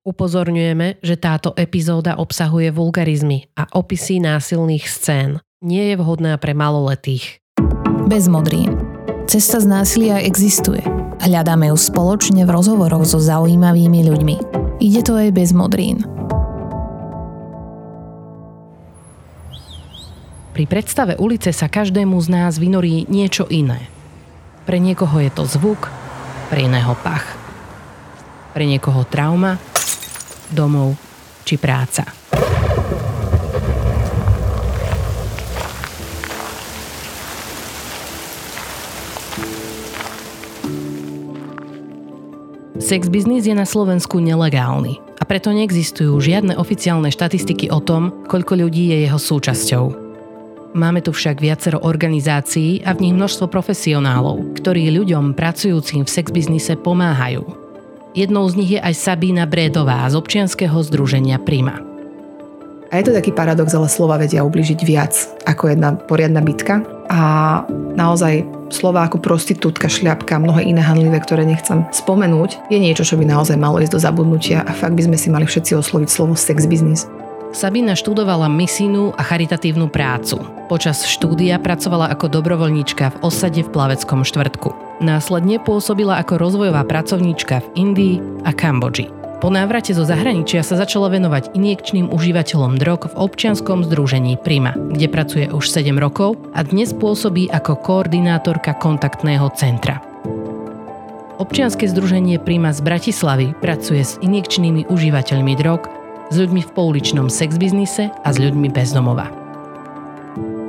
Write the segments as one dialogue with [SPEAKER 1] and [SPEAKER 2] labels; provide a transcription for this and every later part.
[SPEAKER 1] Upozorňujeme, že táto epizóda obsahuje vulgarizmy a opisy násilných scén. Nie je vhodná pre maloletých.
[SPEAKER 2] Bez modrín. Cesta z násilia existuje. Hľadáme ju spoločne v rozhovoroch so zaujímavými ľuďmi. Ide to aj bez modrín.
[SPEAKER 1] Pri predstave ulice sa každému z nás vynorí niečo iné. Pre niekoho je to zvuk, pre iného pach. Pre niekoho trauma, domov či práca. Sex business je na Slovensku nelegálny a preto neexistujú žiadne oficiálne štatistiky o tom, koľko ľudí je jeho súčasťou. Máme tu však viacero organizácií a v nich množstvo profesionálov, ktorí ľuďom pracujúcim v sex biznise pomáhajú. Jednou z nich je aj Sabína Brédová z občianskeho združenia Prima.
[SPEAKER 3] A je to taký paradox, ale slova vedia ubližiť viac ako jedna poriadna bitka. A naozaj slova ako prostitútka, šľapka, mnohé iné handlivé, ktoré nechcem spomenúť, je niečo, čo by naozaj malo ísť do zabudnutia a fakt by sme si mali všetci osloviť slovo sex business.
[SPEAKER 1] Sabina študovala misijnú a charitatívnu prácu. Počas štúdia pracovala ako dobrovoľníčka v osade v Plaveckom štvrtku. Následne pôsobila ako rozvojová pracovníčka v Indii a Kambodži. Po návrate zo zahraničia sa začala venovať injekčným užívateľom drog v občianskom združení Prima, kde pracuje už 7 rokov a dnes pôsobí ako koordinátorka kontaktného centra. Občianske združenie Prima z Bratislavy pracuje s injekčnými užívateľmi drog s ľuďmi v pouličnom sexbiznise a s ľuďmi bezdomova.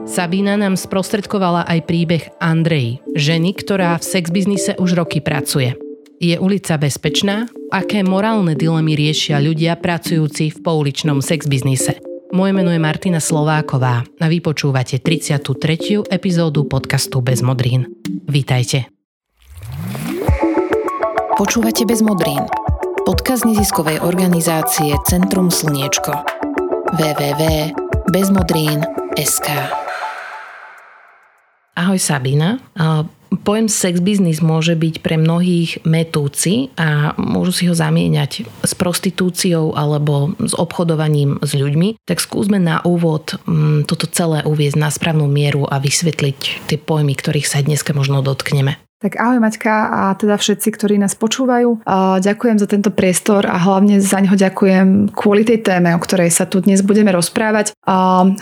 [SPEAKER 1] Sabína nám sprostredkovala aj príbeh Andrej, ženy, ktorá v sexbiznise už roky pracuje. Je ulica bezpečná? Aké morálne dilemy riešia ľudia pracujúci v pouličnom sexbiznise? Moje meno je Martina Slováková a vy počúvate 33. epizódu podcastu Bez modrín. Vítajte.
[SPEAKER 2] Počúvate Bez modrín Podcast neziskovej organizácie Centrum Slniečko www.bezmodrín.sk
[SPEAKER 1] Ahoj Sabina. Pojem sex business môže byť pre mnohých metúci a môžu si ho zamieňať s prostitúciou alebo s obchodovaním s ľuďmi. Tak skúsme na úvod mm, toto celé uviezť na správnu mieru a vysvetliť tie pojmy, ktorých sa dneska možno dotkneme.
[SPEAKER 3] Tak ahoj Maťka a teda všetci, ktorí nás počúvajú. Ďakujem za tento priestor a hlavne za neho ďakujem kvôli tej téme, o ktorej sa tu dnes budeme rozprávať.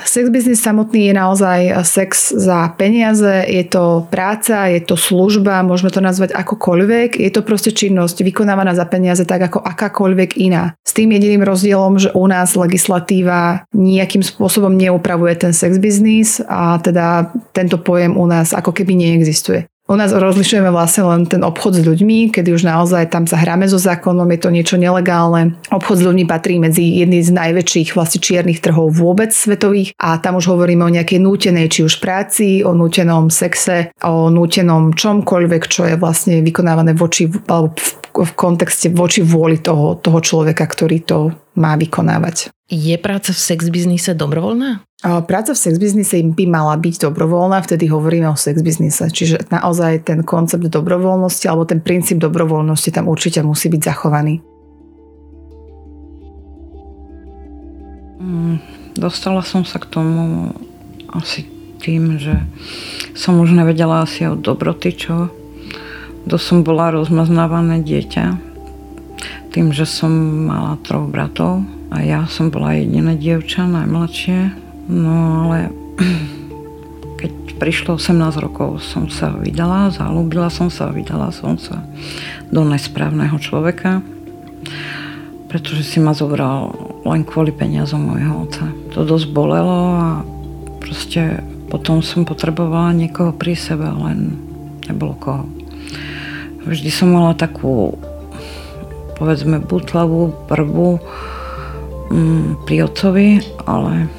[SPEAKER 3] Sex business samotný je naozaj sex za peniaze, je to práca, je to služba, môžeme to nazvať akokoľvek. Je to proste činnosť vykonávaná za peniaze tak ako akákoľvek iná. S tým jediným rozdielom, že u nás legislatíva nejakým spôsobom neupravuje ten sex business a teda tento pojem u nás ako keby neexistuje. U nás rozlišujeme vlastne len ten obchod s ľuďmi, kedy už naozaj tam sa hráme so zákonom, je to niečo nelegálne. Obchod s ľuďmi patrí medzi jedný z najväčších vlastne čiernych trhov vôbec svetových a tam už hovoríme o nejakej nútenej či už práci, o nútenom sexe, o nútenom čomkoľvek, čo je vlastne vykonávané voči, alebo v, kontexte voči vôli toho, toho človeka, ktorý to má vykonávať.
[SPEAKER 1] Je práca v sex biznise dobrovoľná?
[SPEAKER 3] Práca v sex biznise by mala byť dobrovoľná, vtedy hovoríme o sex biznise. Čiže naozaj ten koncept dobrovoľnosti alebo ten princíp dobrovoľnosti tam určite musí byť zachovaný.
[SPEAKER 4] Mm, dostala som sa k tomu asi tým, že som už nevedela asi od dobroty, čo to som bola rozmaznávané dieťa. Tým, že som mala troch bratov a ja som bola jediné dievča, najmladšie No ale keď prišlo 18 rokov, som sa vydala, zalúbila som sa, vydala som sa do nesprávneho človeka, pretože si ma zobral len kvôli peniazom môjho otca. To dosť bolelo a proste potom som potrebovala niekoho pri sebe, len nebolo koho. Vždy som mala takú, povedzme, butlavú prvú mm, pri otcovi, ale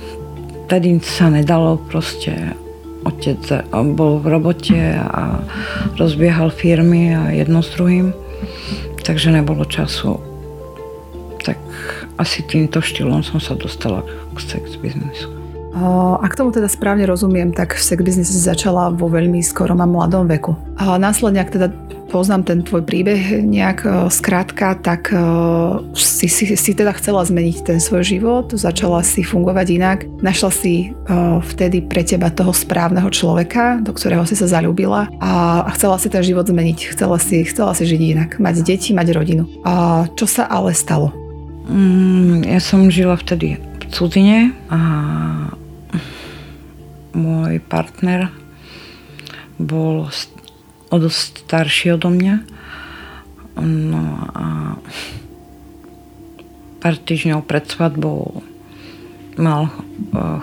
[SPEAKER 4] vtedy sa nedalo proste otec bol v robote a rozbiehal firmy a jedno s druhým, takže nebolo času. Tak asi týmto štýlom som sa dostala k sex biznisu.
[SPEAKER 3] Ak tomu teda správne rozumiem, tak sex business začala vo veľmi skorom a mladom veku. A následne, ak teda poznám ten tvoj príbeh nejak skrátka, tak si, si, si teda chcela zmeniť ten svoj život, začala si fungovať inak, našla si vtedy pre teba toho správneho človeka, do ktorého si sa zalúbila a chcela si ten život zmeniť, chcela si, chcela si žiť inak, mať deti, mať rodinu. A čo sa ale stalo?
[SPEAKER 4] Mm, ja som žila vtedy v cudzine a môj partner bol o dosť starší odo mňa. No a pár týždňov pred svadbou mal e,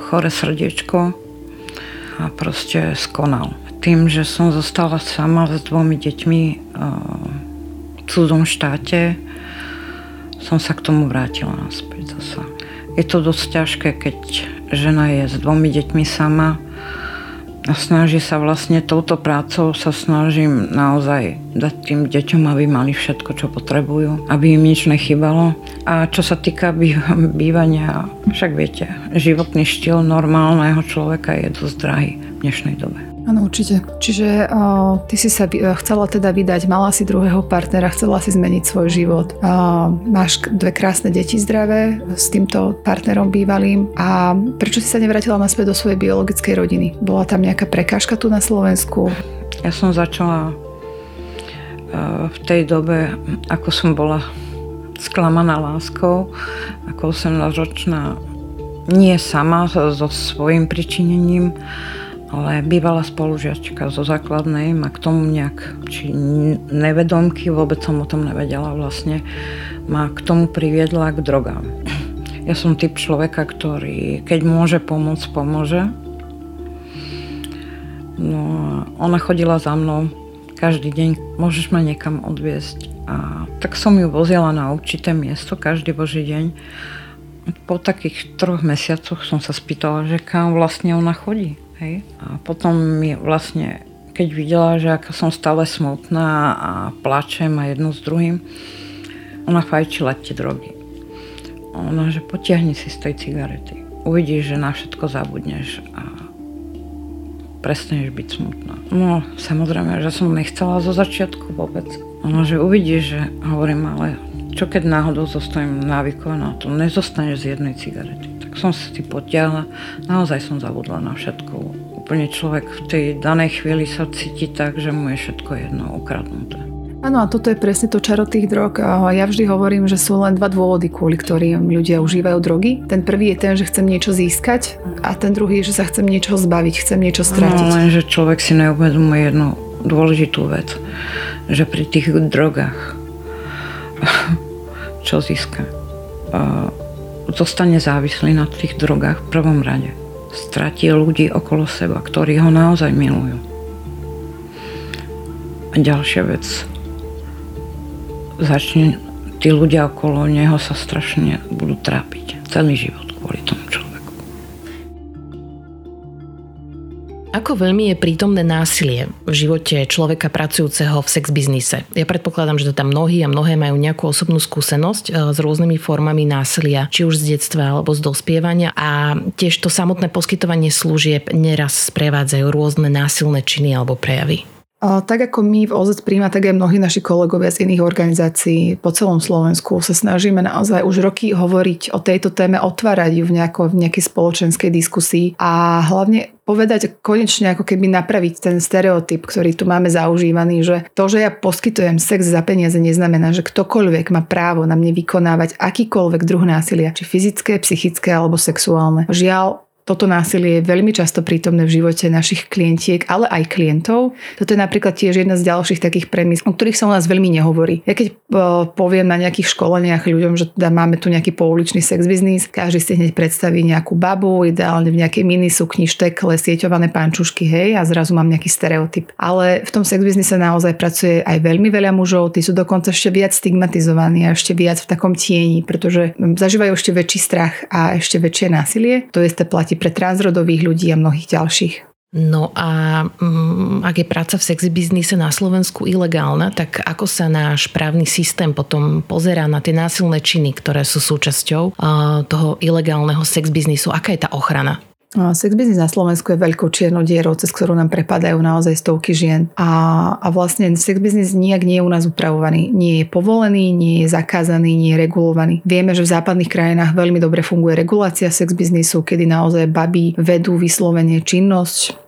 [SPEAKER 4] chore srdiečko a proste skonal. Tým, že som zostala sama s dvomi deťmi e, v cudzom štáte, som sa k tomu vrátila naspäť zasa. Je to dosť ťažké, keď žena je s dvomi deťmi sama a snaží sa vlastne touto prácou sa snažím naozaj dať tým deťom, aby mali všetko, čo potrebujú, aby im nič nechybalo. A čo sa týka bývania, však viete, životný štýl normálneho človeka je dosť drahý v dnešnej dobe.
[SPEAKER 3] Áno, určite. Čiže o, ty si sa chcela teda vydať, mala si druhého partnera, chcela si zmeniť svoj život. O, máš dve krásne deti zdravé s týmto partnerom bývalým a prečo si sa nevrátila naspäť do svojej biologickej rodiny? Bola tam nejaká prekážka tu na Slovensku?
[SPEAKER 4] Ja som začala v tej dobe, ako som bola sklamaná láskou, ako 18-ročná, nie sama, so svojím pričinením, ale bývala spolužiačka zo základnej ma k tomu nejak, či nevedomky, vôbec som o tom nevedela vlastne, ma k tomu priviedla k drogám. Ja som typ človeka, ktorý keď môže pomôcť, pomôže. No a ona chodila za mnou každý deň, môžeš ma niekam odviezť. A tak som ju vozila na určité miesto každý boží deň. Po takých troch mesiacoch som sa spýtala, že kam vlastne ona chodí. Hej. A potom mi vlastne, keď videla, že ako som stále smutná a plačem a jedno s druhým, ona fajčila tie drogy. Ona, že potiahni si z tej cigarety. Uvidíš, že na všetko zabudneš a prestaneš byť smutná. No, samozrejme, že som nechcela zo začiatku vôbec. Ona, že uvidíš, že hovorím, ale čo keď náhodou zostanem návykovaná, to nezostaneš z jednej cigarety som si potiahla, naozaj som zabudla na všetko. Úplne človek v tej danej chvíli sa cíti tak, že mu je všetko jedno ukradnuté.
[SPEAKER 3] Áno, a toto je presne to čaro tých drog. Ja vždy hovorím, že sú len dva dôvody, kvôli ktorým ľudia užívajú drogy. Ten prvý je ten, že chcem niečo získať a ten druhý je, že sa chcem niečo zbaviť, chcem niečo stratiť.
[SPEAKER 4] No, len, že človek si neuvedomuje jednu dôležitú vec, že pri tých drogách čo získa zostane závislý na tých drogách v prvom rade. Stratí ľudí okolo seba, ktorí ho naozaj milujú. A ďalšia vec. Začne tí ľudia okolo neho sa strašne budú trápiť celý život kvôli tomu
[SPEAKER 5] Ako veľmi je prítomné násilie v živote človeka pracujúceho v sex biznise? Ja predpokladám, že to tam mnohí a mnohé majú nejakú osobnú skúsenosť e, s rôznymi formami násilia, či už z detstva alebo z dospievania a tiež to samotné poskytovanie služieb neraz sprevádzajú rôzne násilné činy alebo prejavy.
[SPEAKER 3] Tak ako my v OZ Prima, tak aj mnohí naši kolegovia z iných organizácií po celom Slovensku sa snažíme naozaj už roky hovoriť o tejto téme, otvárať ju v, nejako, v nejakej spoločenskej diskusii a hlavne povedať konečne ako keby napraviť ten stereotyp, ktorý tu máme zaužívaný, že to, že ja poskytujem sex za peniaze neznamená, že ktokoľvek má právo na mne vykonávať akýkoľvek druh násilia, či fyzické, psychické alebo sexuálne. Žiaľ, toto násilie je veľmi často prítomné v živote našich klientiek, ale aj klientov. Toto je napríklad tiež jedna z ďalších takých premis, o ktorých sa u nás veľmi nehovorí. Ja keď poviem na nejakých školeniach ľuďom, že teda máme tu nejaký pouličný sex biznis, každý si hneď predstaví nejakú babu, ideálne v nejakej mini sukni, štekle, sieťované pančušky, hej, a zrazu mám nejaký stereotyp. Ale v tom sex biznise naozaj pracuje aj veľmi veľa mužov, tí sú dokonca ešte viac stigmatizovaní a ešte viac v takom tieni, pretože zažívajú ešte väčší strach a ešte väčšie násilie. To isté platí pre transrodových ľudí a mnohých ďalších.
[SPEAKER 5] No a mm, ak je práca v sexy biznise na Slovensku ilegálna, tak ako sa náš právny systém potom pozerá na tie násilné činy, ktoré sú súčasťou uh, toho ilegálneho sex biznisu? Aká je tá ochrana?
[SPEAKER 3] Sex business na Slovensku je veľkou čiernou dierou, cez ktorú nám prepadajú naozaj stovky žien. A, a vlastne sex business nijak nie je u nás upravovaný. Nie je povolený, nie je zakázaný, nie je regulovaný. Vieme, že v západných krajinách veľmi dobre funguje regulácia sex biznisu, kedy naozaj baby vedú vyslovene činnosť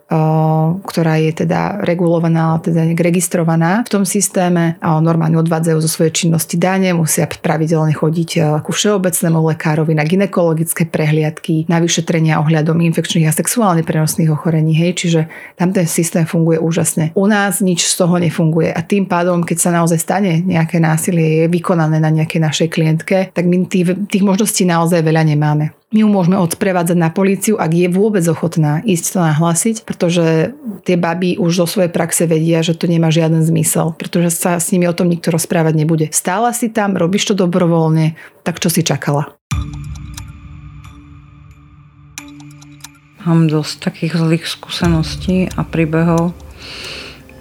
[SPEAKER 3] ktorá je teda regulovaná, teda registrovaná v tom systéme a normálne odvádzajú zo svojej činnosti dane, musia pravidelne chodiť ku všeobecnému lekárovi na ginekologické prehliadky, na vyšetrenia ohľadom infekčných a sexuálne prenosných ochorení, hej, čiže tam ten systém funguje úžasne. U nás nič z toho nefunguje a tým pádom, keď sa naozaj stane nejaké násilie, je vykonané na nejakej našej klientke, tak my tých, tých možností naozaj veľa nemáme. My ju môžeme odprevádzať na políciu, ak je vôbec ochotná ísť to nahlasiť, pretože tie baby už zo svojej praxe vedia, že to nemá žiaden zmysel, pretože sa s nimi o tom nikto rozprávať nebude. Stála si tam, robíš to dobrovoľne, tak čo si čakala?
[SPEAKER 4] Mám dosť takých zlých skúseností a príbehov.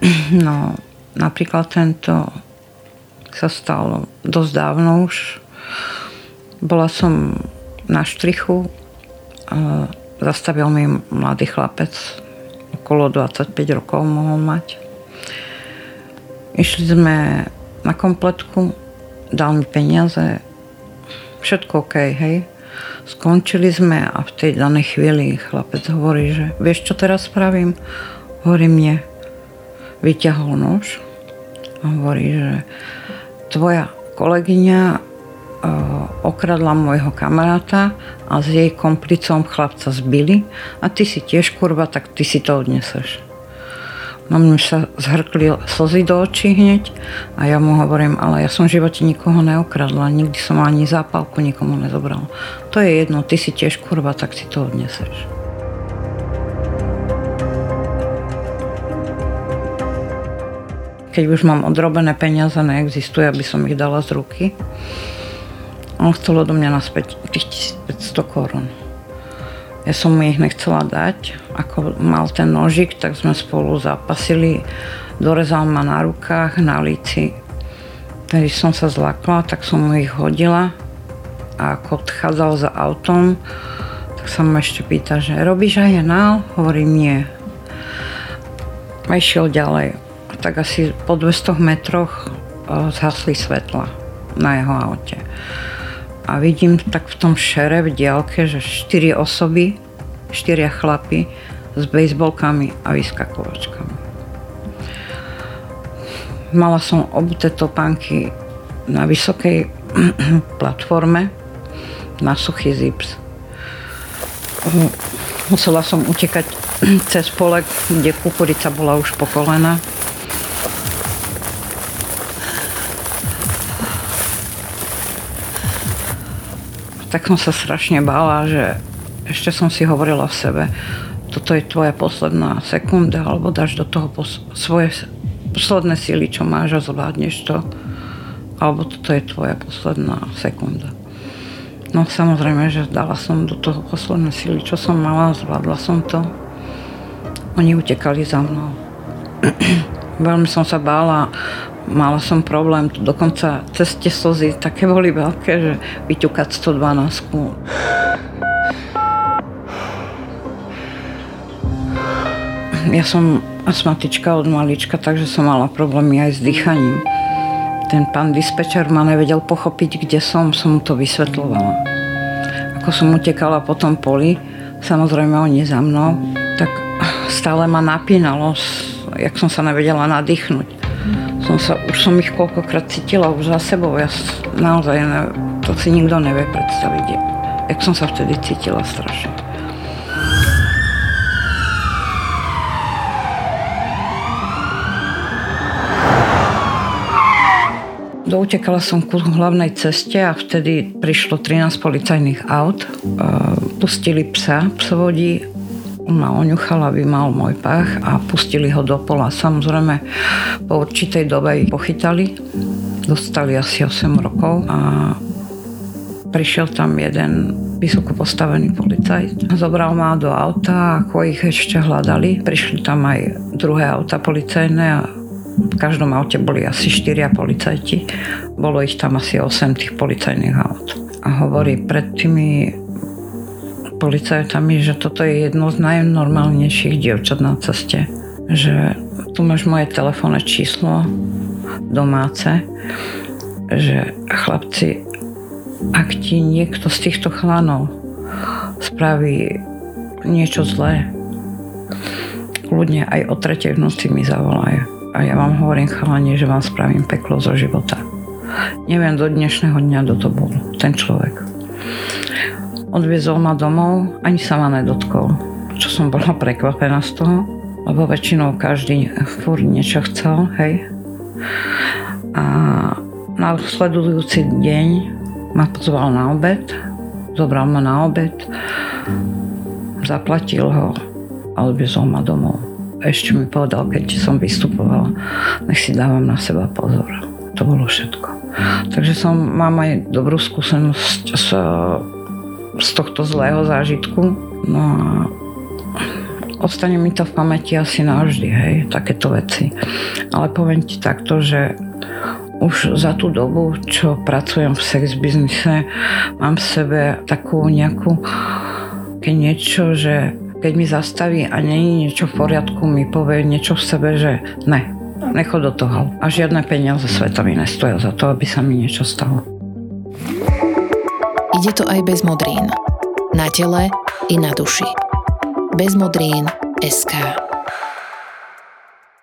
[SPEAKER 4] No, napríklad tento sa stalo dosť dávno už. Bola som na štrichu. Zastavil mi mladý chlapec, okolo 25 rokov mohol mať. Išli sme na kompletku, dal mi peniaze, všetko OK, hej. Skončili sme a v tej danej chvíli chlapec hovorí, že vieš, čo teraz spravím? Hovorí mne, vyťahol nož a hovorí, že tvoja kolegyňa okradla môjho kamaráta a s jej komplicom chlapca zbili a ty si tiež kurva, tak ty si to odneseš. No mne sa zhrkli slzy do očí hneď a ja mu hovorím, ale ja som v živote nikoho neokradla, nikdy som ani zápalku nikomu nezobral. To je jedno, ty si tiež kurva, tak si to odneseš. Keď už mám odrobené peniaze, neexistuje, aby som ich dala z ruky on chcel odo mňa naspäť tých 1500 korún. Ja som mu ich nechcela dať. Ako mal ten nožik, tak sme spolu zapasili. Dorezal ma na rukách, na líci. Tedy som sa zlakla, tak som mu ich hodila. A ako odchádzal za autom, tak sa ma ešte pýta, že robíš aj jenál? Hovorím, nie. A išiel ďalej. A tak asi po 200 metroch eh, zhasli svetla na jeho aute a vidím tak v tom šere v diálke, že štyri osoby, štyria chlapy s bejsbolkami a vyskakovačkami. Mala som obuté topánky na vysokej platforme na suchý zips. Musela som utekať cez pole, kde kukurica bola už po kolena tak som sa strašne bála, že ešte som si hovorila v sebe, toto je tvoja posledná sekunda, alebo dáš do toho pos- svoje posledné síly, čo máš a zvládneš to, alebo toto je tvoja posledná sekunda. No samozrejme, že dala som do toho posledné síly, čo som mala, zvládla som to. Oni utekali za mnou. Veľmi som sa bála mala som problém, dokonca cez tie slzy také boli veľké, že vyťukať 112. Ja som astmatička od malička, takže som mala problémy aj s dýchaním. Ten pán dispečer ma nevedel pochopiť, kde som, som mu to vysvetlovala. Ako som utekala po tom poli, samozrejme oni za mnou, tak stále ma napínalo, jak som sa nevedela nadýchnuť som sa, už som ich koľkokrát cítila už za sebou. Ja naozaj, to si nikto nevie predstaviť. Jak som sa vtedy cítila strašne. Doutekala som ku hlavnej ceste a vtedy prišlo 13 policajných aut. Pustili psa, psovodí ma oňuchal, aby mal môj pach a pustili ho do pola. Samozrejme, po určitej dobe pochytali, dostali asi 8 rokov a prišiel tam jeden vysoko postavený policajt. Zobral ma do auta, ako ich ešte hľadali. Prišli tam aj druhé auta policajné a v každom aute boli asi 4 policajti. Bolo ich tam asi 8 tých policajných aut. A hovorí, pred tými policajtami, že toto je jedno z najnormálnejších dievčat na ceste. Že tu máš moje telefónne číslo domáce, že chlapci, ak ti niekto z týchto chlanov spraví niečo zlé, kľudne aj o tretej v noci mi zavolajú. A ja vám hovorím chalani, že vám spravím peklo zo života. Neviem do dnešného dňa, kto to bol, ten človek. Odviezol ma domov, ani sa ma nedotkol. Čo som bola prekvapená z toho, lebo väčšinou každý furt niečo chcel, hej. A na sledujúci deň ma pozval na obed, zobral ma na obed, zaplatil ho a odviezol ma domov. Ešte mi povedal, keď som vystupovala, nech si dávam na seba pozor. To bolo všetko. Takže som, mám aj dobrú skúsenosť s z tohto zlého zážitku. No a ostane mi to v pamäti asi navždy, hej, takéto veci. Ale poviem ti takto, že už za tú dobu, čo pracujem v sex biznise, mám v sebe takú nejakú, keď niečo, že keď mi zastaví a nie je niečo v poriadku, mi povie niečo v sebe, že ne, nechod do toho. A žiadne peniaze sveta mi nestoja za to, aby sa mi niečo stalo.
[SPEAKER 6] Ide to aj bez modrín. Na tele i na duši. Bez modrín SK.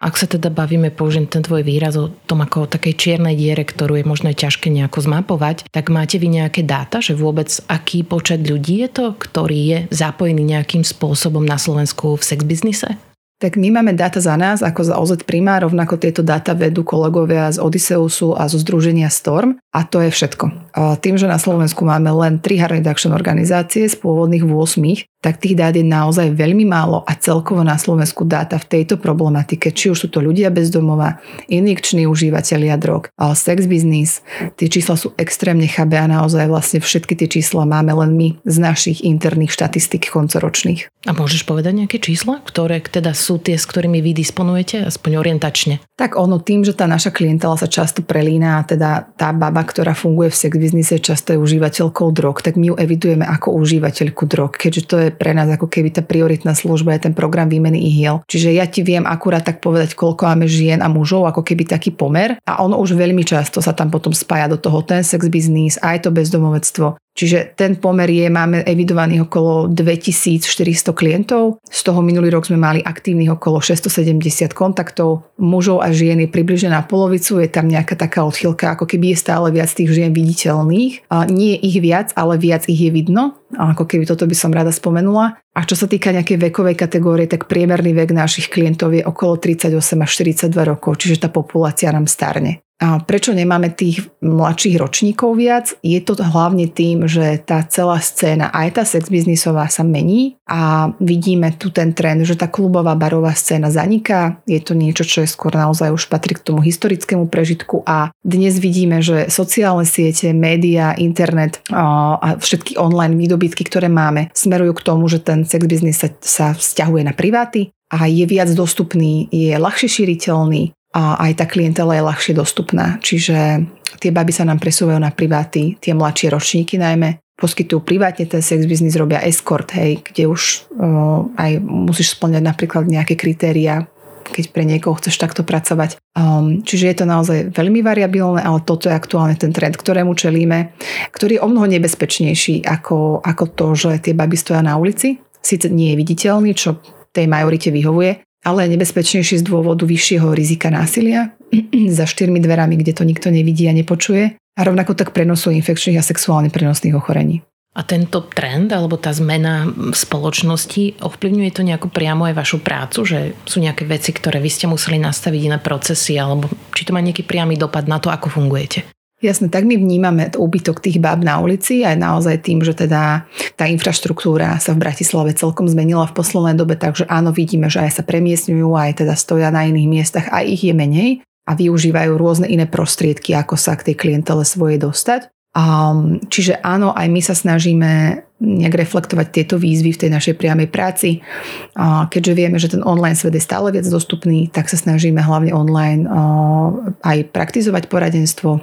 [SPEAKER 5] Ak sa teda bavíme, použijem ten tvoj výraz o tom ako o takej čiernej diere, ktorú je možno ťažké nejako zmapovať, tak máte vy nejaké dáta, že vôbec aký počet ľudí je to, ktorý je zapojený nejakým spôsobom na Slovensku v sex biznise?
[SPEAKER 3] Tak my máme dáta za nás, ako za OZ Prima, rovnako tieto dáta vedú kolegovia z Odyseusu a zo Združenia Storm a to je všetko. A tým, že na Slovensku máme len 3 harm reduction organizácie z pôvodných 8, tak tých dát je naozaj veľmi málo a celkovo na Slovensku dáta v tejto problematike, či už sú to ľudia bez domova, injekční užívateľia drog, sex business, tie čísla sú extrémne chabé a naozaj vlastne všetky tie čísla máme len my z našich interných štatistik koncoročných.
[SPEAKER 5] A môžeš povedať nejaké čísla, ktoré teda sú tie, s ktorými vy disponujete, aspoň orientačne?
[SPEAKER 3] Tak ono tým, že tá naša klientela sa často prelína, teda tá baba, ktorá funguje v sex biznise, často je užívateľkou drog, tak my ju evidujeme ako užívateľku drog, keďže to je pre nás ako keby tá prioritná služba je ten program výmeny ihiel. Čiže ja ti viem akurát tak povedať, koľko máme žien a mužov, ako keby taký pomer a ono už veľmi často sa tam potom spája do toho ten sex biznis, aj to bezdomovectvo, Čiže ten pomer je, máme evidovaných okolo 2400 klientov, z toho minulý rok sme mali aktívnych okolo 670 kontaktov, mužov a žien je približne na polovicu, je tam nejaká taká odchylka, ako keby je stále viac tých žien viditeľných. Nie je ich viac, ale viac ich je vidno, ako keby toto by som rada spomenula. A čo sa týka nejakej vekovej kategórie, tak priemerný vek našich klientov je okolo 38 až 42 rokov, čiže tá populácia nám starne. Prečo nemáme tých mladších ročníkov viac? Je to hlavne tým, že tá celá scéna, aj tá sex biznisová sa mení a vidíme tu ten trend, že tá klubová barová scéna zaniká. Je to niečo, čo je skôr naozaj už patrí k tomu historickému prežitku a dnes vidíme, že sociálne siete, média, internet a všetky online výdobytky, ktoré máme, smerujú k tomu, že ten sex biznis sa, sa vzťahuje na priváty a je viac dostupný, je ľahšie šíriteľný, a aj tá klientela je ľahšie dostupná. Čiže tie baby sa nám presúvajú na priváty, tie mladšie ročníky najmä, poskytujú privátne ten sex biznis, robia escort, hej, kde už uh, aj musíš splňať napríklad nejaké kritéria, keď pre niekoho chceš takto pracovať. Um, čiže je to naozaj veľmi variabilné, ale toto je aktuálne ten trend, ktorému čelíme, ktorý je o mnoho nebezpečnejší ako, ako to, že tie baby stoja na ulici. Sice nie je viditeľný, čo tej majorite vyhovuje, ale nebezpečnejšie z dôvodu vyššieho rizika násilia za štyrmi dverami, kde to nikto nevidí a nepočuje a rovnako tak prenosu infekčných a sexuálne prenosných ochorení.
[SPEAKER 5] A tento trend alebo tá zmena spoločnosti ovplyvňuje to nejako priamo aj vašu prácu, že sú nejaké veci, ktoré vy ste museli nastaviť na procesy alebo či to má nejaký priamy dopad na to, ako fungujete?
[SPEAKER 3] Jasne, tak my vnímame úbytok tých báb na ulici aj naozaj tým, že teda tá infraštruktúra sa v Bratislave celkom zmenila v poslednej dobe, takže áno, vidíme, že aj sa premiestňujú, aj teda stoja na iných miestach, aj ich je menej a využívajú rôzne iné prostriedky, ako sa k tej klientele svojej dostať. Um, čiže áno, aj my sa snažíme nejak reflektovať tieto výzvy v tej našej priamej práci. Uh, keďže vieme, že ten online svet je stále viac dostupný, tak sa snažíme hlavne online uh, aj praktizovať poradenstvo,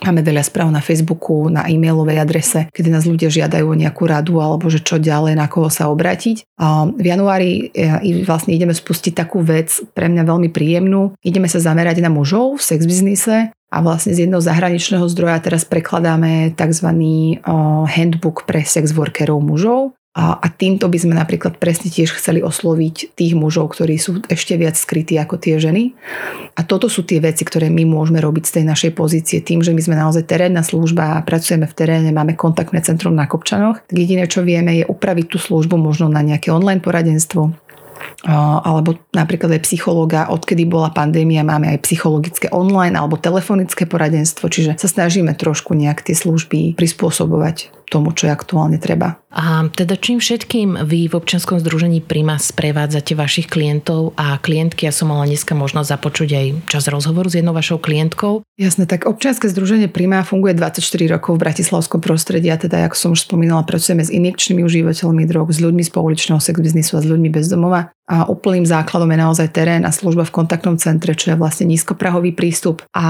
[SPEAKER 3] Máme veľa správ na Facebooku, na e-mailovej adrese, kedy nás ľudia žiadajú o nejakú radu alebo že čo ďalej, na koho sa obrátiť. V januári e, vlastne ideme spustiť takú vec pre mňa veľmi príjemnú. Ideme sa zamerať na mužov v sex biznise a vlastne z jedného zahraničného zdroja teraz prekladáme tzv. handbook pre sex workerov mužov. A, týmto by sme napríklad presne tiež chceli osloviť tých mužov, ktorí sú ešte viac skrytí ako tie ženy. A toto sú tie veci, ktoré my môžeme robiť z tej našej pozície. Tým, že my sme naozaj terénna služba a pracujeme v teréne, máme kontaktné centrum na Kopčanoch, tak jediné, čo vieme, je upraviť tú službu možno na nejaké online poradenstvo, alebo napríklad aj psychológa, odkedy bola pandémia, máme aj psychologické online alebo telefonické poradenstvo, čiže sa snažíme trošku nejak tie služby prispôsobovať tomu, čo je aktuálne treba.
[SPEAKER 5] A teda čím všetkým vy v občianskom združení Prima sprevádzate vašich klientov a klientky? Ja som mala dneska možnosť započuť aj čas rozhovoru s jednou vašou klientkou.
[SPEAKER 3] Jasné, tak občianske združenie Prima funguje 24 rokov v bratislavskom prostredí a teda, ako som už spomínala, pracujeme s injekčnými užívateľmi drog, s ľuďmi z pouličného sex biznisu a s ľuďmi bez domova. A úplným základom je naozaj terén a služba v kontaktnom centre, čo je vlastne nízkoprahový prístup a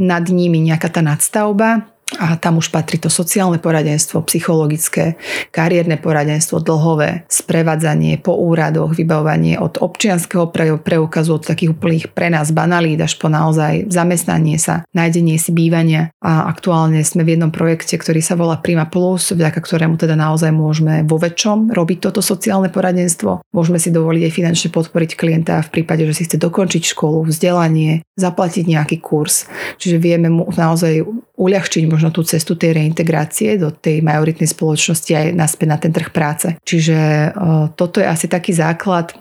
[SPEAKER 3] nad nimi nejaká tá nadstavba, a tam už patrí to sociálne poradenstvo, psychologické, kariérne poradenstvo, dlhové, sprevádzanie po úradoch, vybavovanie od občianského preukazu, od takých úplných pre nás banalít až po naozaj zamestnanie sa, nájdenie si bývania. A aktuálne sme v jednom projekte, ktorý sa volá Prima Plus, vďaka ktorému teda naozaj môžeme vo väčšom robiť toto sociálne poradenstvo. Môžeme si dovoliť aj finančne podporiť klienta v prípade, že si chce dokončiť školu, vzdelanie, zaplatiť nejaký kurz. Čiže vieme mu naozaj uľahčiť možno tú cestu tej reintegrácie do tej majoritnej spoločnosti aj naspäť na ten trh práce. Čiže toto je asi taký základ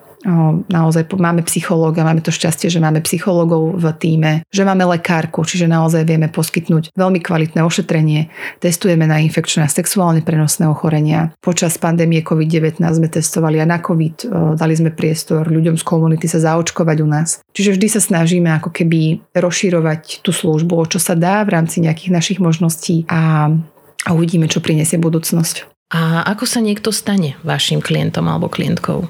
[SPEAKER 3] naozaj máme psychológa, máme to šťastie, že máme psychológov v týme, že máme lekárku, čiže naozaj vieme poskytnúť veľmi kvalitné ošetrenie. Testujeme na infekčné a sexuálne prenosné ochorenia. Počas pandémie COVID-19 sme testovali aj na COVID, dali sme priestor ľuďom z komunity sa zaočkovať u nás. Čiže vždy sa snažíme ako keby rozširovať tú službu, čo sa dá v rámci nejakých našich možností a, a uvidíme, čo prinesie budúcnosť.
[SPEAKER 5] A ako sa niekto stane vašim klientom alebo klientkou?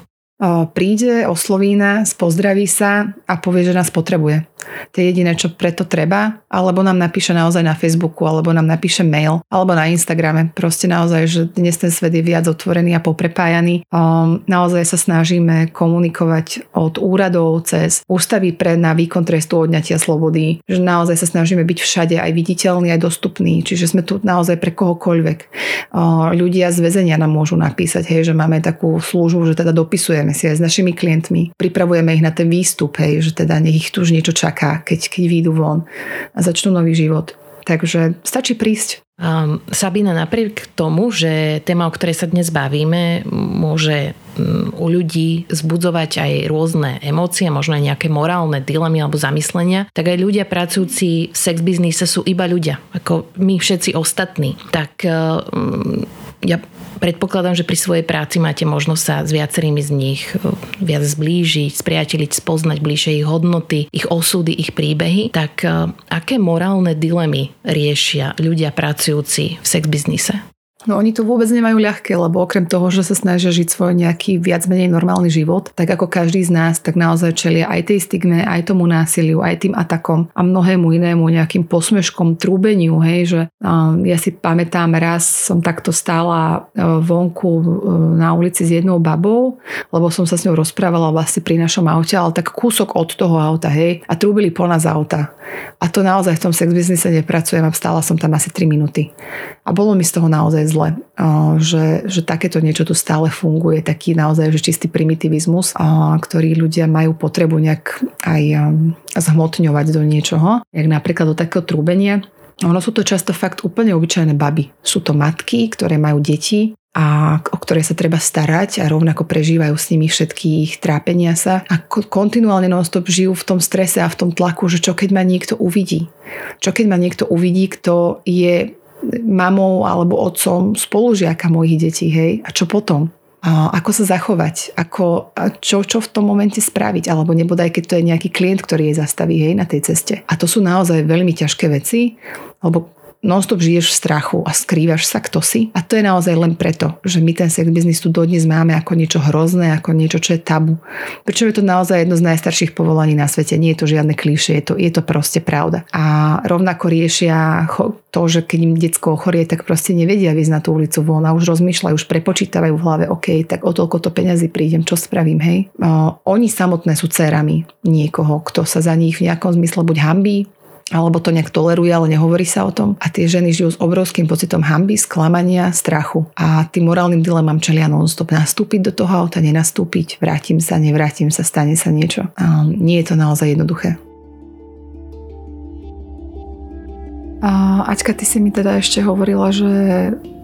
[SPEAKER 3] Príde, osloví nás, pozdraví sa a povie, že nás potrebuje. To je jediné, čo preto treba, alebo nám napíše naozaj na Facebooku, alebo nám napíše mail, alebo na Instagrame. Proste naozaj, že dnes ten svet je viac otvorený a poprepájaný. Um, naozaj sa snažíme komunikovať od úradov cez ústavy pre na výkon trestu odňatia slobody, že naozaj sa snažíme byť všade aj viditeľný, aj dostupný, čiže sme tu naozaj pre kohokoľvek. Uh, ľudia z väzenia nám môžu napísať, hej, že máme takú službu, že teda dopisujeme si aj s našimi klientmi, pripravujeme ich na ten výstup, hej, že teda nech ich tu už niečo čaká, keď, keď výjdu von a začnú nový život. Takže stačí prísť.
[SPEAKER 5] Um, Sabina, napriek tomu, že téma, o ktorej sa dnes bavíme, môže um, u ľudí zbudzovať aj rôzne emócie, možno aj nejaké morálne dilemy alebo zamyslenia, tak aj ľudia pracujúci v sex biznise sú iba ľudia, ako my všetci ostatní. Tak um, ja predpokladám, že pri svojej práci máte možnosť sa s viacerými z nich e, viac zblížiť, spriateliť, spoznať bližšie ich hodnoty, ich osudy, ich príbehy. Tak e, aké morálne dilemy riešia ľudia pracujúci v sex biznise?
[SPEAKER 3] No oni to vôbec nemajú ľahké, lebo okrem toho, že sa snažia žiť svoj nejaký viac menej normálny život, tak ako každý z nás, tak naozaj čelia aj tej stigme, aj tomu násiliu, aj tým atakom a mnohému inému nejakým posmeškom, trúbeniu, hej, že ja si pamätám, raz som takto stála uh, vonku uh, na ulici s jednou babou, lebo som sa s ňou rozprávala vlastne pri našom aute, ale tak kúsok od toho auta, hej, a trúbili po nás auta. A to naozaj v tom sex biznise nepracujem a stála som tam asi 3 minúty. A bolo mi z toho naozaj zle, že, že takéto niečo tu stále funguje, taký naozaj že čistý primitivizmus, ktorý ľudia majú potrebu nejak aj zhmotňovať do niečoho, jak napríklad do takého trúbenia. Ono sú to často fakt úplne obyčajné baby. Sú to matky, ktoré majú deti a o ktoré sa treba starať a rovnako prežívajú s nimi všetky ich trápenia sa a kontinuálne non-stop žijú v tom strese a v tom tlaku, že čo keď ma niekto uvidí. Čo keď ma niekto uvidí, kto je mamou alebo otcom spolužiaka mojich detí, hej, a čo potom? A ako sa zachovať, ako, čo, čo v tom momente spraviť, alebo nebodaj, keď to je nejaký klient, ktorý jej zastaví hej, na tej ceste. A to sú naozaj veľmi ťažké veci, lebo nonstop žiješ v strachu a skrývaš sa, kto si. A to je naozaj len preto, že my ten sex biznis tu dodnes máme ako niečo hrozné, ako niečo, čo je tabu. Prečo je to naozaj jedno z najstarších povolaní na svete. Nie je to žiadne klíše, je to, je to proste pravda. A rovnako riešia to, že keď im detsko ochorie, tak proste nevedia vyjsť na tú ulicu von a už rozmýšľajú, už prepočítavajú v hlave, OK, tak o toľko to peňazí prídem, čo spravím, hej. O, oni samotné sú dcerami niekoho, kto sa za nich v nejakom zmysle buď hambí, alebo to nejak toleruje, ale nehovorí sa o tom. A tie ženy žijú s obrovským pocitom hamby, sklamania, strachu. A tým morálnym dilemám čelia non-stop. Nastúpiť do toho auta, nenastúpiť, vrátim sa, nevrátim sa, stane sa niečo. A nie je to naozaj jednoduché. A Aťka, ty si mi teda ešte hovorila, že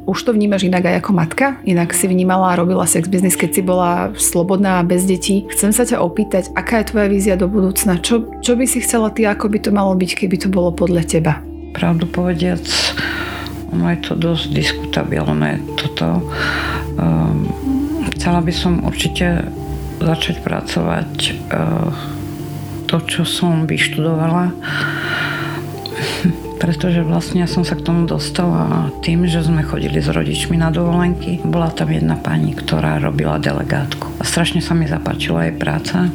[SPEAKER 3] už to vnímaš inak aj ako matka? Inak si vnímala a robila sex business, keď si bola slobodná a bez detí. Chcem sa ťa opýtať, aká je tvoja vízia do budúcna? Čo, čo by si chcela ty, ako by to malo byť, keby to bolo podľa teba?
[SPEAKER 4] Pravdu povediac, ono je to dosť diskutabilné toto. Um, chcela by som určite začať pracovať uh, to, čo som vyštudovala pretože vlastne ja som sa k tomu dostala tým, že sme chodili s rodičmi na dovolenky. Bola tam jedna pani, ktorá robila delegátku. Strašne sa mi zapáčila jej práca.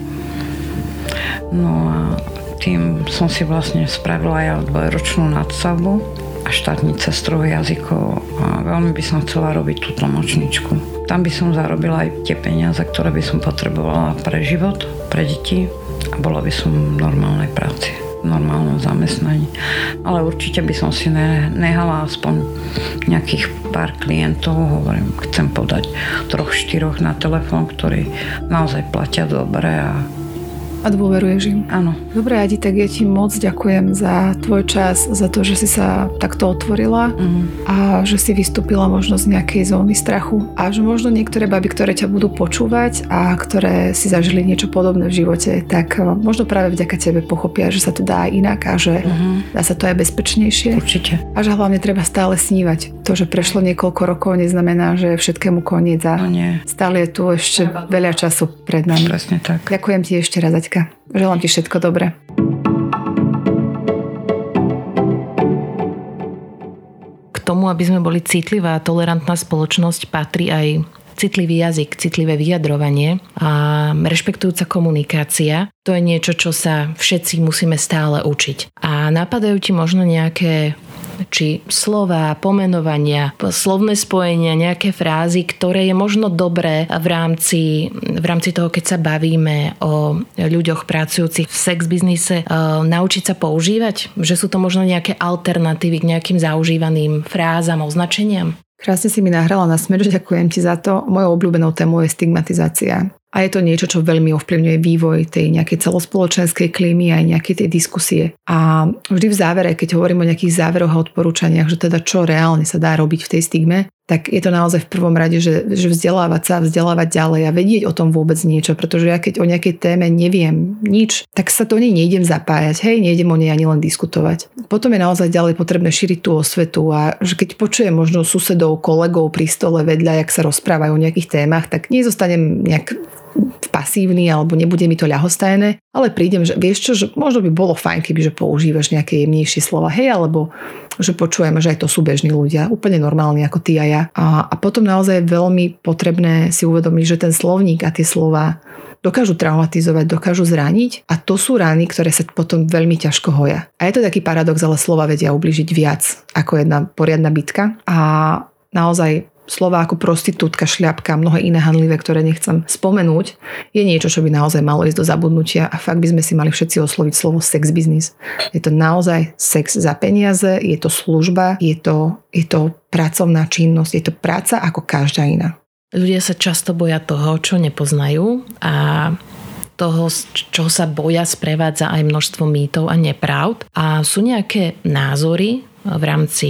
[SPEAKER 4] No a tým som si vlastne spravila ja dvojročnú nadstavbu a štátnice stroho jazykov a veľmi by som chcela robiť tú tlmočničku. Tam by som zarobila aj tie peniaze, ktoré by som potrebovala pre život, pre deti a bola by som v normálnej práci normálnom zamestnaní. Ale určite by som si nehala aspoň nejakých pár klientov, hovorím, chcem podať troch, štyroch na telefón, ktorí naozaj platia dobre a
[SPEAKER 3] a dôveruješ im.
[SPEAKER 4] Áno.
[SPEAKER 3] Dobre, Adi, tak ja ti moc ďakujem za tvoj čas, za to, že si sa takto otvorila mm. a že si vystúpila možno z nejakej zóny strachu a že možno niektoré baby, ktoré ťa budú počúvať a ktoré si zažili niečo podobné v živote, tak e, možno práve vďaka tebe pochopia, že sa to dá inak a že mm. dá sa to aj bezpečnejšie.
[SPEAKER 4] Určite.
[SPEAKER 3] A že hlavne treba stále snívať. To, že prešlo niekoľko rokov, neznamená, že všetkému koniec a
[SPEAKER 4] no nie.
[SPEAKER 3] stále je tu ešte veľa času pred nami.
[SPEAKER 4] Presne tak.
[SPEAKER 3] Ďakujem ti ešte raz, Kaťka. Želám ti všetko dobré.
[SPEAKER 5] K tomu, aby sme boli citlivá a tolerantná spoločnosť, patrí aj citlivý jazyk, citlivé vyjadrovanie a rešpektujúca komunikácia. To je niečo, čo sa všetci musíme stále učiť. A napadajú ti možno nejaké či slova, pomenovania, slovné spojenia, nejaké frázy, ktoré je možno dobré v rámci, v rámci toho, keď sa bavíme o ľuďoch pracujúcich v sex biznise, e, naučiť sa používať? Že sú to možno nejaké alternatívy k nejakým zaužívaným frázam, označeniam?
[SPEAKER 3] Krásne si mi nahrala na smer, ďakujem ti za to. Mojou obľúbenou témou je stigmatizácia. A je to niečo, čo veľmi ovplyvňuje vývoj tej nejakej celospoločenskej klímy aj nejakej tej diskusie. A vždy v závere, keď hovorím o nejakých záveroch a odporúčaniach, že teda čo reálne sa dá robiť v tej stigme, tak je to naozaj v prvom rade, že, že vzdelávať sa, vzdelávať ďalej a vedieť o tom vôbec niečo, pretože ja keď o nejakej téme neviem nič, tak sa to nej nejdem zapájať, hej, nejdem o nej ani len diskutovať. Potom je naozaj ďalej potrebné šíriť tú osvetu a že keď počujem možno susedov, kolegov pri stole vedľa, jak sa rozprávajú o nejakých témach, tak nezostanem nejak pasívny alebo nebude mi to ľahostajné, ale prídem, že vieš čo, že možno by bolo fajn, keby že používaš nejaké jemnejšie slova, hej, alebo že počujeme, že aj to sú bežní ľudia, úplne normálni ako ty a ja. A, a potom naozaj je veľmi potrebné si uvedomiť, že ten slovník a tie slova dokážu traumatizovať, dokážu zraniť a to sú rány, ktoré sa potom veľmi ťažko hoja. A je to taký paradox, ale slova vedia ubližiť viac ako jedna poriadna bitka a naozaj slova ako prostitútka, šľapka, mnohé iné handlivé, ktoré nechcem spomenúť, je niečo, čo by naozaj malo ísť do zabudnutia a fakt by sme si mali všetci osloviť slovo sex business. Je to naozaj sex za peniaze, je to služba, je to, je to pracovná činnosť, je to práca ako každá iná.
[SPEAKER 5] Ľudia sa často boja toho, čo nepoznajú a toho, čo sa boja, sprevádza aj množstvo mýtov a nepravd. A sú nejaké názory, v rámci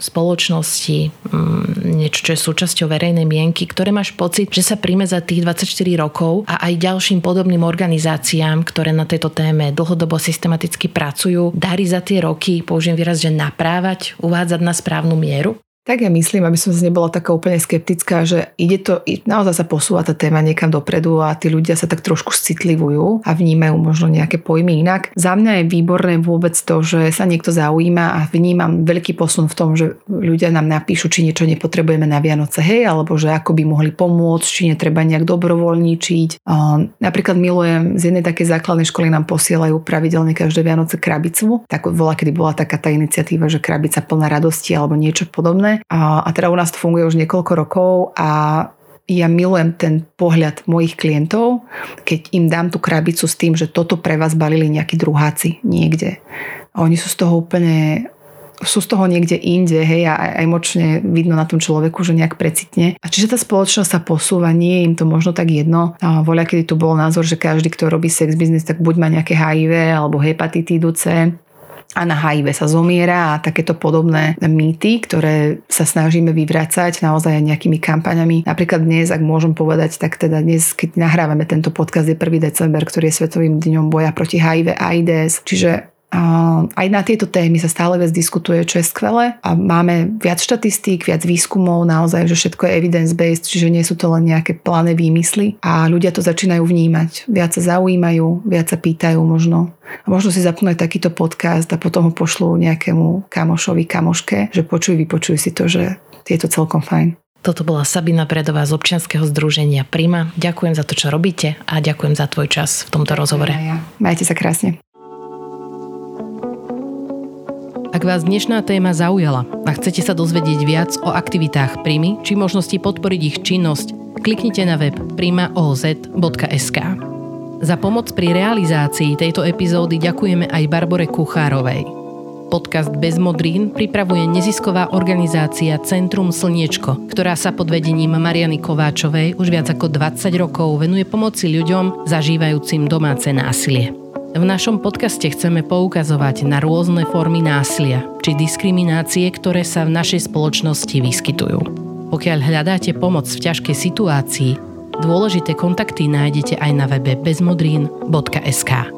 [SPEAKER 5] spoločnosti, mm, niečo, čo je súčasťou verejnej mienky, ktoré máš pocit, že sa príjme za tých 24 rokov a aj ďalším podobným organizáciám, ktoré na tejto téme dlhodobo systematicky pracujú, darí za tie roky, použijem výraz, že naprávať, uvádzať na správnu mieru?
[SPEAKER 3] Tak ja myslím, aby som nebola taká úplne skeptická, že ide to, naozaj sa posúva tá téma niekam dopredu a tí ľudia sa tak trošku citlivujú a vnímajú možno nejaké pojmy inak. Za mňa je výborné vôbec to, že sa niekto zaujíma a vnímam veľký posun v tom, že ľudia nám napíšu, či niečo nepotrebujeme na Vianoce, hej, alebo že ako by mohli pomôcť, či netreba nejak dobrovoľničiť. Napríklad milujem, z jednej takej základnej školy nám posielajú pravidelne každé Vianoce krabicu. Tak bola, kedy bola taká tá iniciatíva, že krabica plná radosti alebo niečo podobné. A, a teda u nás to funguje už niekoľko rokov a ja milujem ten pohľad mojich klientov, keď im dám tú krabicu s tým, že toto pre vás balili nejakí druháci niekde. A oni sú z toho úplne sú z toho niekde inde, hej, a aj močne vidno na tom človeku, že nejak precitne. A čiže tá spoločnosť sa posúva, nie je im to možno tak jedno. A voľa, kedy tu bol názor, že každý, kto robí sex business, tak buď má nejaké HIV alebo hepatitídu C, a na HIV sa zomiera a takéto podobné mýty, ktoré sa snažíme vyvracať naozaj aj nejakými kampaňami. Napríklad dnes, ak môžem povedať, tak teda dnes, keď nahrávame tento podcast, je 1. december, ktorý je Svetovým dňom boja proti HIV a AIDS. Čiže aj na tieto témy sa stále viac diskutuje, čo je skvelé a máme viac štatistík, viac výskumov, naozaj, že všetko je evidence-based, čiže nie sú to len nejaké plané výmysly a ľudia to začínajú vnímať. Viac sa zaujímajú, viac sa pýtajú možno. A možno si zapnú aj takýto podcast a potom ho pošlú nejakému kamošovi, kamoške, že počuj, vypočuj si to, že je to celkom fajn.
[SPEAKER 1] Toto bola Sabina Predová z občianskeho združenia Prima. Ďakujem za to, čo robíte a ďakujem za tvoj čas v tomto rozhovore. Ja.
[SPEAKER 3] Majte sa krásne.
[SPEAKER 1] Ak vás dnešná téma zaujala a chcete sa dozvedieť viac o aktivitách Primy či možnosti podporiť ich činnosť, kliknite na web primaoz.sk. Za pomoc pri realizácii tejto epizódy ďakujeme aj Barbore Kuchárovej. Podcast Bez modrín pripravuje nezisková organizácia Centrum Slniečko, ktorá sa pod vedením Mariany Kováčovej už viac ako 20 rokov venuje pomoci ľuďom zažívajúcim domáce násilie. V našom podcaste chceme poukazovať na rôzne formy násilia či diskriminácie, ktoré sa v našej spoločnosti vyskytujú. Pokiaľ hľadáte pomoc v ťažkej situácii, dôležité kontakty nájdete aj na webe bezmodrín.sk.